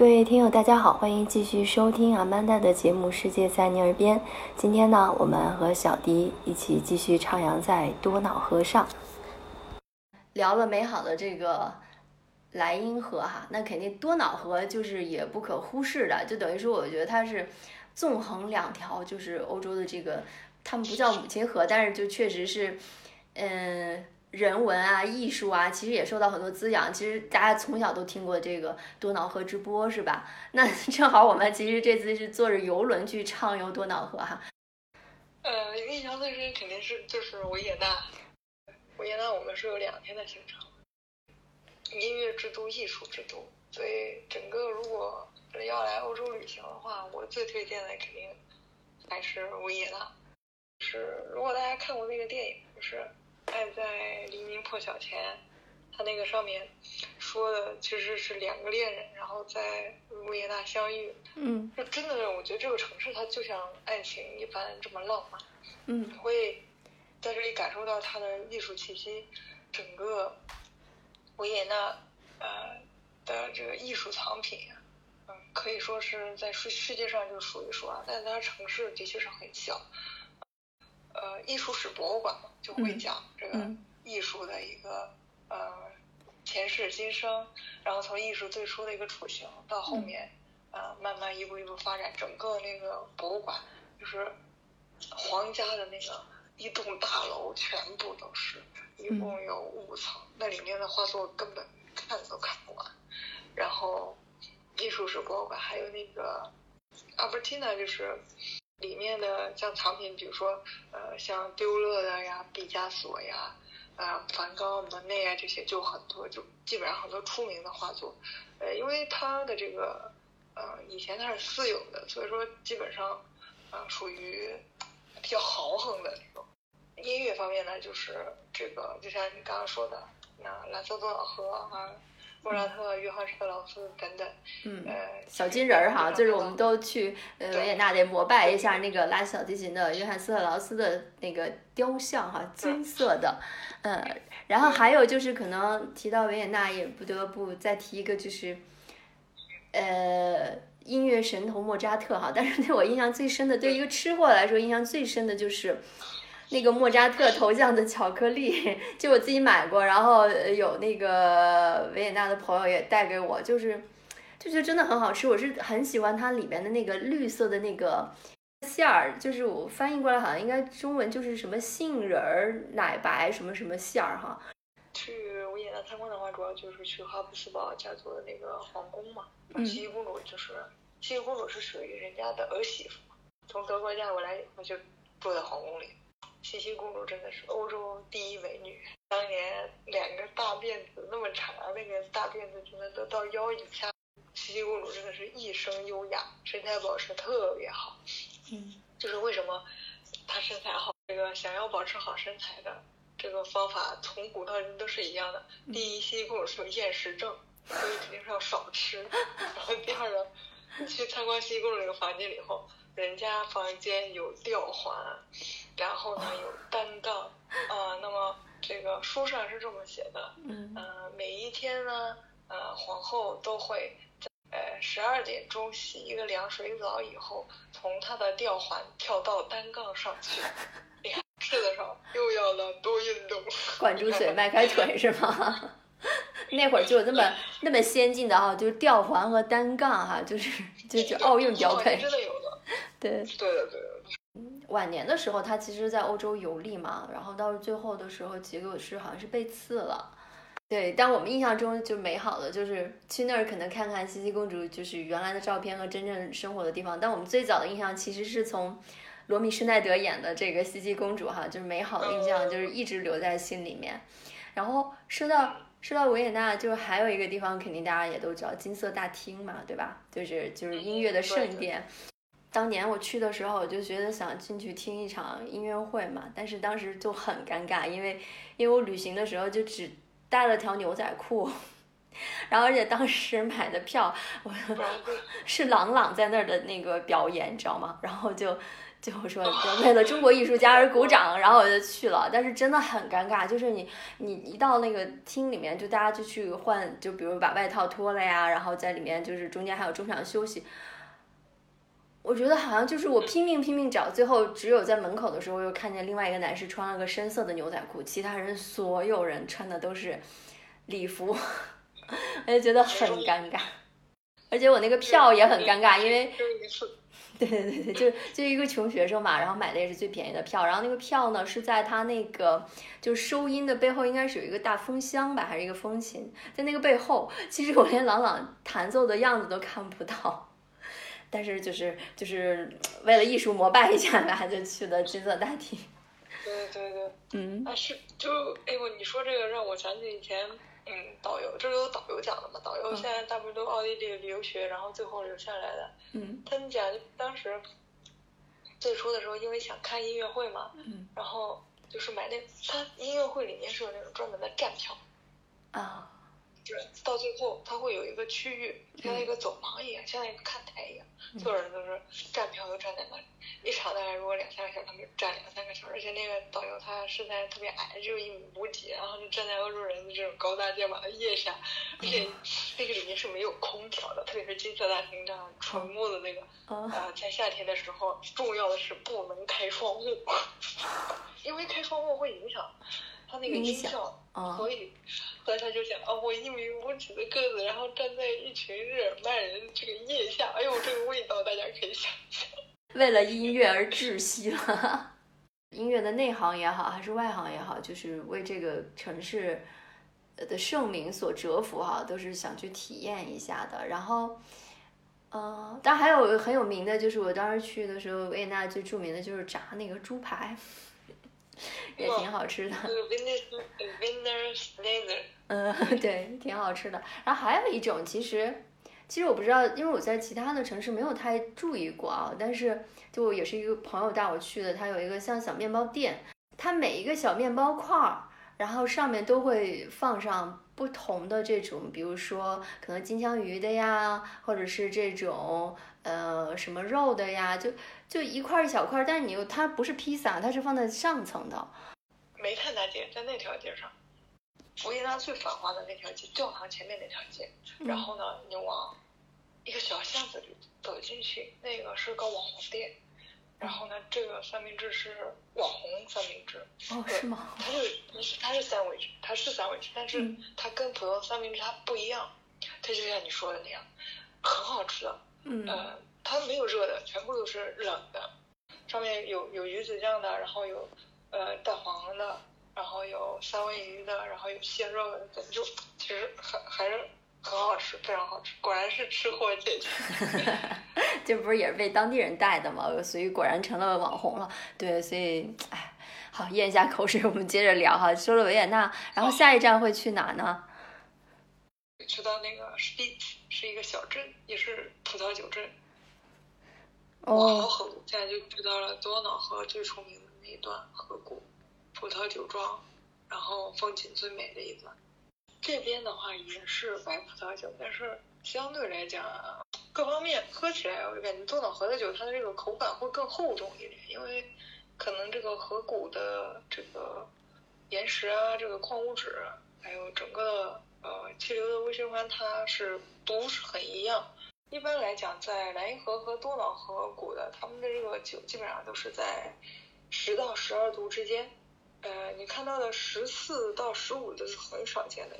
各位听友，大家好，欢迎继续收听阿曼达的节目《世界在你耳边》。今天呢，我们和小迪一起继续徜徉在多瑙河上，聊了美好的这个莱茵河哈，那肯定多瑙河就是也不可忽视的，就等于说，我觉得它是纵横两条，就是欧洲的这个，他们不叫母亲河，但是就确实是，嗯。人文啊，艺术啊，其实也受到很多滋养。其实大家从小都听过这个多瑙河之波，是吧？那正好我们其实这次是坐着游轮去畅游多瑙河哈。呃，印象最深肯定是就是维也纳。维也纳我们是有两天的行程，音乐之都、艺术之都，所以整个如果要来欧洲旅行的话，我最推荐的肯定还是维也纳。是如果大家看过那个电影，就是。爱在黎明破晓前，他那个上面说的其实是两个恋人，然后在维也纳相遇。嗯，就真的，我觉得这个城市它就像爱情一般这么浪漫。嗯，会在这里感受到它的艺术气息，整个维也纳呃的这个艺术藏品，嗯，可以说是在世世界上就数一数二，但是它城市的确是很小。呃，艺术史博物馆嘛，就会讲这个艺术的一个呃前世今生，然后从艺术最初的一个雏形到后面啊慢慢一步一步发展，整个那个博物馆就是皇家的那个一栋大楼，全部都是，一共有五层，那里面的画作根本看都看不完。然后艺术史博物馆还有那个阿伯 n 娜，就是。里面的像藏品，比如说，呃，像丢勒的呀、毕加索呀、啊梵高、莫内啊这些，就很多，就基本上很多出名的画作。呃，因为他的这个，呃，以前他是私有的，所以说基本上，啊，属于比较豪横的那种。音乐方面呢，就是这个，就像你刚刚说的，那蓝色多瑙河啊。莫扎特、约翰施特劳斯等等，嗯，小金人儿哈，就是我们都去呃维也纳得膜拜一下那个拉小提琴的约翰斯特劳斯的那个雕像哈，金色的，嗯，然后还有就是可能提到维也纳也不得不再提一个就是，呃，音乐神童莫扎特哈，但是对我印象最深的，对一个吃货来说印象最深的就是。那个莫扎特头像的巧克力，就我自己买过，然后有那个维也纳的朋友也带给我，就是就觉得真的很好吃。我是很喜欢它里面的那个绿色的那个馅儿，就是我翻译过来好像应该中文就是什么杏仁儿奶白什么什么馅儿哈。去维也纳参观的话，主要就是去哈布斯堡家族的那个皇宫嘛。嗯。西西公主就是西西公主是属于人家的儿媳妇，从德国嫁过来以后就住在皇宫里。茜茜公主真的是欧洲第一美女，当年两个大辫子那么长，那个大辫子真的都到腰以下。茜茜公主真的是一生优雅，身材保持特别好。嗯，就是为什么她身材好？这个想要保持好身材的这个方法，从古到今都是一样的。第一，茜茜公主是有厌食症，所以肯定是要少吃。然后第二呢，你去参观茜茜公主那个房间以后，人家房间有吊环。然后呢，有单杠，啊，那么这个书上是这么写的，嗯，呃，每一天呢，呃，皇后都会在呃十二点钟洗一个凉水澡以后，从她的吊环跳到单杠上去。是的上又要了多运动，管住嘴，迈开腿是吗？那会儿就有那么那么先进的哈，就是吊环和单杠哈，就是就就奥运标配，真的有的，对，对的对的。晚年的时候，他其实，在欧洲游历嘛，然后到最后的时候，结果是好像是被刺了。对，但我们印象中就美好的就是去那儿可能看看茜茜公主就是原来的照片和真正生活的地方。但我们最早的印象其实是从罗米施耐德演的这个茜茜公主哈，就是美好的印象就是一直留在心里面。然后说到说到维也纳，就还有一个地方肯定大家也都知道金色大厅嘛，对吧？就是就是音乐的圣殿。当年我去的时候，我就觉得想进去听一场音乐会嘛，但是当时就很尴尬，因为因为我旅行的时候就只带了条牛仔裤，然后而且当时买的票我 是朗朗在那儿的那个表演，你知道吗？然后就就说 就为了中国艺术家而鼓掌，然后我就去了，但是真的很尴尬，就是你你一到那个厅里面，就大家就去换，就比如把外套脱了呀，然后在里面就是中间还有中场休息。我觉得好像就是我拼命拼命找，最后只有在门口的时候又看见另外一个男士穿了个深色的牛仔裤，其他人所有人穿的都是礼服，我就觉得很尴尬，而且我那个票也很尴尬，因为。对对对对，就就一个穷学生嘛，然后买的也是最便宜的票，然后那个票呢是在他那个就收音的背后，应该是有一个大风箱吧，还是一个风琴，在那个背后，其实我连朗朗弹奏的样子都看不到，但是就是就是为了艺术膜拜一下吧，就去了金色大厅。对对对，嗯，啊是就哎我你说这个让我想起以前。嗯，导游，这是有导游讲的嘛？导游现在大部分都奥地利留学，然后最后留下来的。嗯。他们讲，当时最初的时候，因为想看音乐会嘛，嗯。然后就是买那，他音乐会里面是有那种专门的站票。啊。就是到最后，他会有一个区域，像一个走廊一样，像一个看台一样，所有人都是站票都站在那里。一场大概如果两三个小时，他们站两三个小时，而且那个导游他身材特别矮，只有一米五几，然后就站在欧洲人的这种高大肩膀的腋下，而且那个里面是没有空调的，特别是金色大厅这样纯木的那个，啊，在夏天的时候，重要的是不能开窗户，因为开窗户会影响他那个音效，所以，所以他就想，哦，我一米五几的个子，然后站在一群日耳曼人这个腋下，哎呦，这个味道大家可以想象。为了音乐而窒息了，音乐的内行也好，还是外行也好，就是为这个城市的盛名所折服哈，都是想去体验一下的。然后，嗯，当然还有很有名的，就是我当时去的时候，维也纳最著名的就是炸那个猪排，也挺好吃的。嗯，对，挺好吃的。然后还有一种，其实。其实我不知道，因为我在其他的城市没有太注意过啊。但是就也是一个朋友带我去的，他有一个像小面包店，它每一个小面包块儿，然后上面都会放上不同的这种，比如说可能金枪鱼的呀，或者是这种呃什么肉的呀，就就一块一小块，但是你又它不是披萨，它是放在上层的。煤炭大街在那条街上，维也纳最繁华的那条街，教堂前面那条街，然后呢，你往。一个小巷子里走进去，那个是个网红店，然后呢，这个三明治是网红三明治。哦，是吗？它是它是三文治，它是三文治，但是它跟普通三明治它不一样，它就像你说的那样，很好吃的。嗯。呃，它没有热的，全部都是冷的，上面有有鱼子酱的，然后有呃蛋黄的，然后有三文鱼的，然后有蟹肉的，就其实还还是。很好吃，非常好吃，果然是吃货姐姐。这不是也是被当地人带的吗？所以果然成了网红了。对，所以哎，好咽一下口水，我们接着聊哈。说了维也纳，然后下一站会去哪呢？去到那个 i t 是一个小镇，也是葡萄酒镇。哦。河谷，现在就去到了多瑙河最出名的那一段河谷，葡萄酒庄，然后风景最美的一段。这边的话也是白葡萄酒，但是相对来讲，各方面喝起来，我就感觉多瑙河的酒它的这个口感会更厚重一点，因为可能这个河谷的这个岩石啊，这个矿物质，还有整个呃气流的微循环，它是不是很一样？一般来讲，在莱茵河和多瑙河谷的，他们的这个酒基本上都是在十到十二度之间。呃，你看到的十四到十五都是很少见的，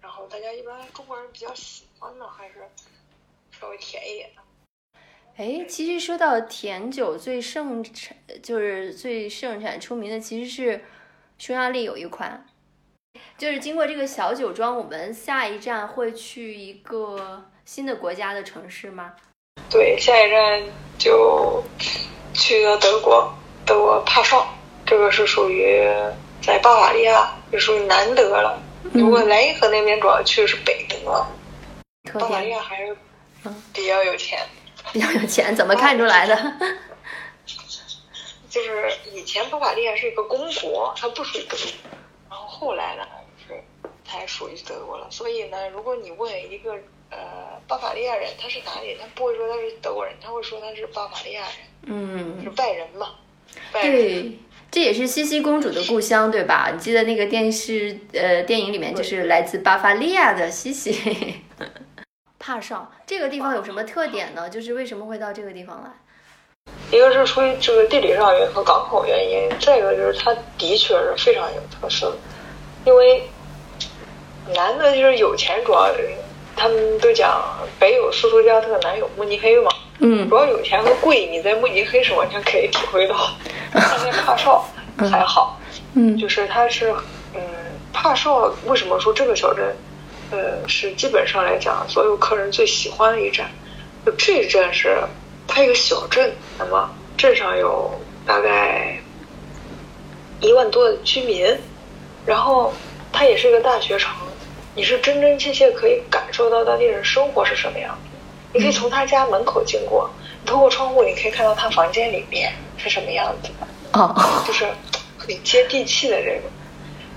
然后大家一般中国人比较喜欢的还是稍微甜一点的。哎，其实说到甜酒最盛产，就是最盛产出名的，其实是匈牙利有一款。就是经过这个小酒庄，我们下一站会去一个新的国家的城市吗？对，下一站就去了德国，德国帕绍。这个是属于在巴伐利亚，就属于南德了。如果莱茵河那边主要去的是北德，巴伐利亚还是比较有钱。比较有钱，怎么看出来的？就是以前巴伐利亚是一个公国，它不属于德国，然后后来呢是才属于德国了。所以呢，如果你问一个呃巴伐利亚人他是哪里，他不会说他是德国人，他会说他是巴伐利亚人。嗯，是外人嘛，拜仁。对，这也是茜茜公主的故乡，对吧？你记得那个电视呃电影里面就是来自巴伐利亚的茜茜。帕绍这个地方有什么特点呢？就是为什么会到这个地方来？一个是出于这个地理上原因和港口原因，再一个就是它的确是非常有特色的，因为男的就是有钱，主要他们都讲北有斯图加特，南有慕尼黑嘛，嗯。主要有钱和贵，你在慕尼黑是完全可以体会到，但在帕绍还好，嗯。就是它是嗯，帕绍为什么说这个小镇，呃，是基本上来讲所有客人最喜欢的一站，就这一站是它一个小镇，那么镇上有大概一万多的居民，然后它也是一个大学城，你是真真切切可以感受到当地人生活是什么样。的。你可以从他家门口经过，你透过窗户，你可以看到他房间里面是什么样子的。哦，就是很接地气的这个。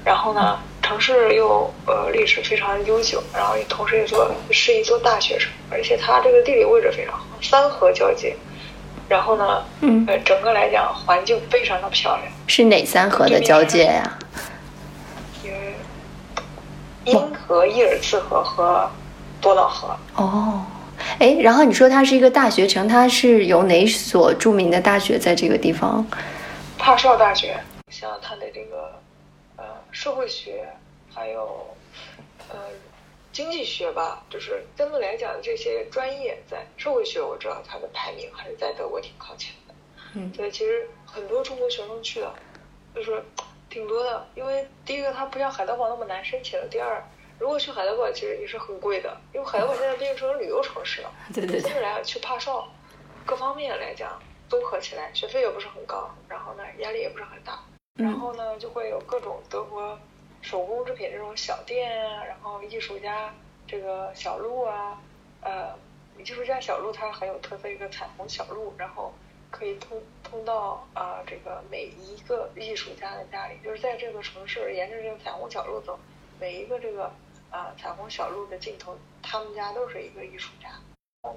然后呢，城市又呃历史非常悠久，然后也同时也做是一座大学城，而且它这个地理位置非常好，三河交界。然后呢，嗯，呃，整个来讲环境非常的漂亮，是哪三河的交界呀？因为因河、伊尔茨河和多瑙河。哦，哎，然后你说它是一个大学城，它是有哪所著名的大学在这个地方？帕绍大学，像它的这个呃社会学，还有呃经济学吧，就是相对来讲这些专业在社会学，我知道它的排名还是在德国挺靠前的。嗯所以，其实很多中国学生去的，就是挺多的，因为第一个它不像海德堡那么难申请，第二。如果去海德堡，其实也是很贵的，因为海德堡现在变成旅游城市了。对对相对来，去帕绍，各方面来讲综合起来，学费也不是很高，然后呢压力也不是很大，然后呢就会有各种德国手工制品这种小店啊，然后艺术家这个小路啊，呃，艺术家小路它很有特色，一个彩虹小路，然后可以通通到啊、这个每一个艺术家的家里，就是在这个城市沿着这个彩虹小路走，每一个这个啊、彩虹小路的尽头，他们家都是一个艺术家。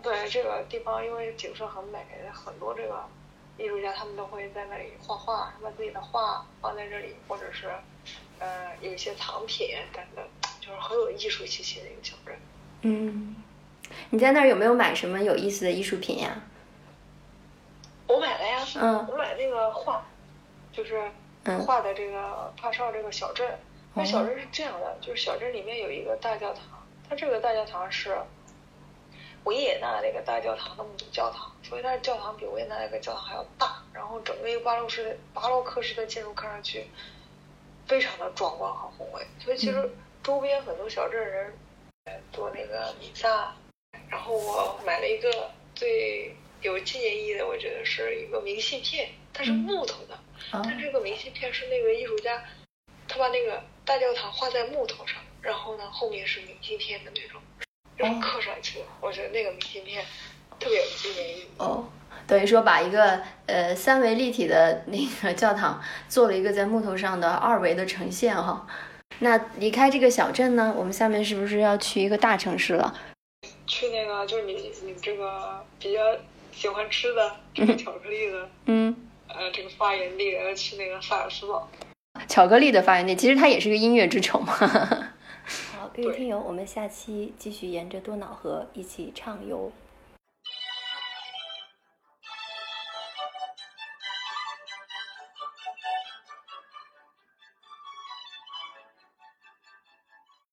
对这个地方，因为景色很美，很多这个艺术家他们都会在那里画画，把自己的画放在这里，或者是呃有一些藏品等等，就是很有艺术气息的一个小镇。嗯，你在那儿有没有买什么有意思的艺术品呀？我买了呀，嗯我买那个画，就是嗯画的这个帕绍这个小镇。那小镇是这样的，就是小镇里面有一个大教堂，它这个大教堂是维也纳那个大教堂的母教堂，所以它的教堂比维也纳那个教堂还要大。然后整个一个巴洛式的巴洛克式的建筑看上去非常的壮观和宏伟。所以其实周边很多小镇人呃做那个弥撒，然后我买了一个最有纪念意义的，我觉得是一个明信片，它是木头的，哦但这个明信片是那个艺术家，他把那个大教堂画在木头上，然后呢后面是明信片的那种，就是刻上去的。我觉得那个明信片特别有纪念意义。哦，等于说把一个呃三维立体的那个教堂做了一个在木头上的二维的呈现哈。那离开这个小镇呢，我们下面是不是要去一个大城市了？去那个就是你你这个比较喜欢吃的这个巧克力的，嗯，呃，这个发源地，然后去那个萨尔斯堡。巧克力的发源地，其实它也是一个音乐之城嘛。好，各位听友，我们下期继续沿着多瑙河一起畅游